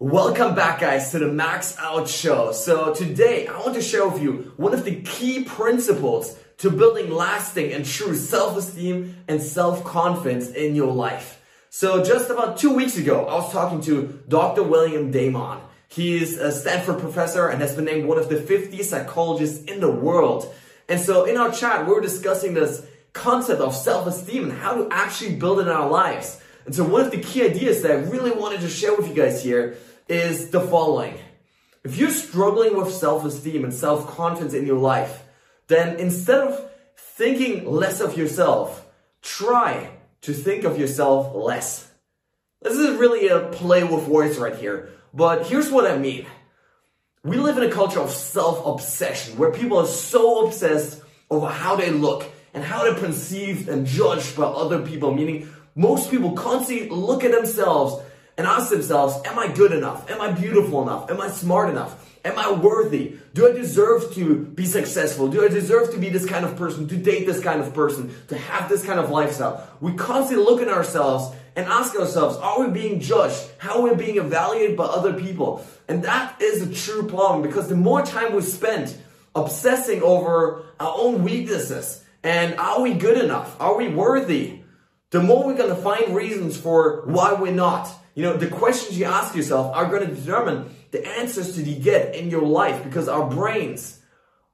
Welcome back guys to the Max Out Show. So today I want to share with you one of the key principles to building lasting and true self-esteem and self-confidence in your life. So just about two weeks ago, I was talking to Dr. William Damon. He is a Stanford professor and has been named one of the 50 psychologists in the world. And so in our chat, we were discussing this concept of self-esteem and how to actually build it in our lives. And so one of the key ideas that I really wanted to share with you guys here is the following. If you're struggling with self-esteem and self-confidence in your life, then instead of thinking less of yourself, try to think of yourself less. This is really a play with words right here, but here's what I mean. We live in a culture of self-obsession where people are so obsessed over how they look and how they're perceived and judged by other people, meaning most people constantly look at themselves and ask themselves, am I good enough? Am I beautiful enough? Am I smart enough? Am I worthy? Do I deserve to be successful? Do I deserve to be this kind of person, to date this kind of person, to have this kind of lifestyle? We constantly look at ourselves and ask ourselves, are we being judged? How are we being evaluated by other people? And that is a true problem because the more time we spend obsessing over our own weaknesses and are we good enough? Are we worthy? The more we're going to find reasons for why we're not. You know, the questions you ask yourself are going to determine the answers that you get in your life because our brains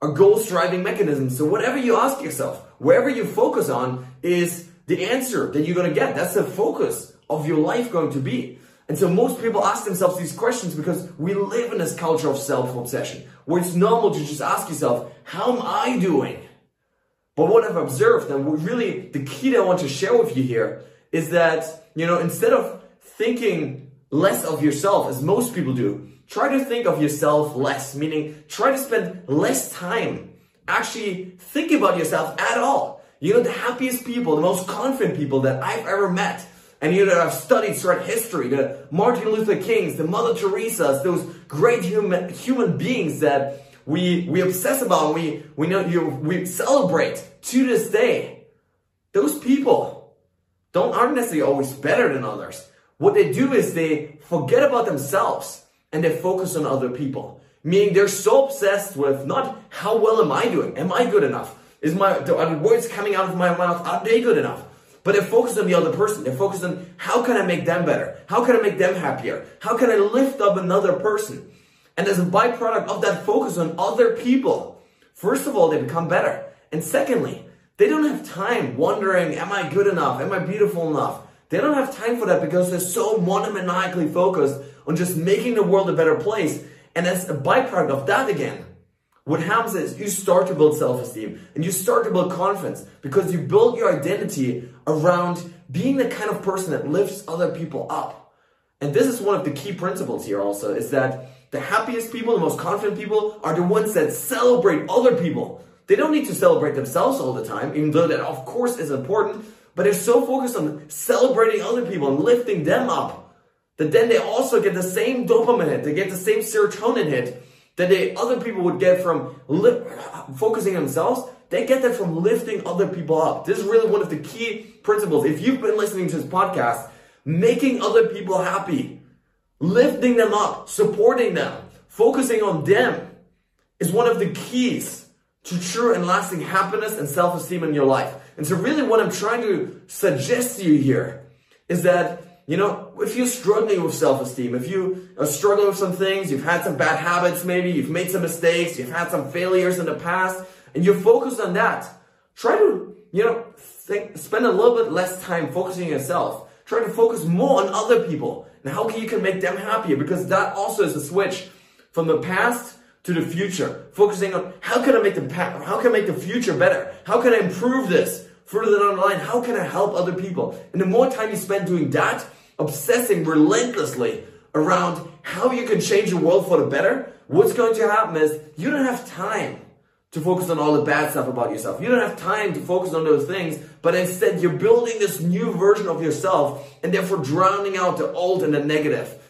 are goal striving mechanisms. So whatever you ask yourself, wherever you focus on is the answer that you're going to get. That's the focus of your life going to be. And so most people ask themselves these questions because we live in this culture of self-obsession where it's normal to just ask yourself, how am I doing? But what I've observed, and really the key that I want to share with you here, is that, you know, instead of thinking less of yourself, as most people do, try to think of yourself less, meaning try to spend less time actually thinking about yourself at all. You know, the happiest people, the most confident people that I've ever met, and you know, I've studied throughout history, the Martin Luther Kings, the Mother Teresa's, those great human, human beings that we, we obsess about, we, we know, you, we celebrate to this day. Those people don't, aren't necessarily always better than others. What they do is they forget about themselves and they focus on other people. Meaning they're so obsessed with not how well am I doing? Am I good enough? Is my, are the words coming out of my mouth, are they good enough? But they're focused on the other person. They're focused on how can I make them better? How can I make them happier? How can I lift up another person? And as a byproduct of that focus on other people, first of all, they become better. And secondly, they don't have time wondering, am I good enough? Am I beautiful enough? They don't have time for that because they're so monomaniacally focused on just making the world a better place. And as a byproduct of that again, what happens is you start to build self-esteem and you start to build confidence because you build your identity around being the kind of person that lifts other people up. And this is one of the key principles here also is that the happiest people, the most confident people are the ones that celebrate other people. They don't need to celebrate themselves all the time, even though that of course is important, but they're so focused on celebrating other people and lifting them up that then they also get the same dopamine hit, they get the same serotonin hit that they other people would get from li- focusing on themselves. They get that from lifting other people up. This is really one of the key principles. If you've been listening to this podcast, making other people happy lifting them up, supporting them, focusing on them is one of the keys to true and lasting happiness and self-esteem in your life. And so really what I'm trying to suggest to you here is that, you know, if you're struggling with self-esteem, if you are struggling with some things, you've had some bad habits maybe, you've made some mistakes, you've had some failures in the past, and you're focused on that, try to, you know, think, spend a little bit less time focusing on yourself. Try to focus more on other people and how can you can make them happier because that also is a switch from the past to the future. Focusing on how can I make the past, how can I make the future better? How can I improve this further down the line? How can I help other people? And the more time you spend doing that, obsessing relentlessly around how you can change the world for the better, what's going to happen is you don't have time to focus on all the bad stuff about yourself. You don't have time to focus on those things, but instead you're building this new version of yourself and therefore drowning out the old and the negative.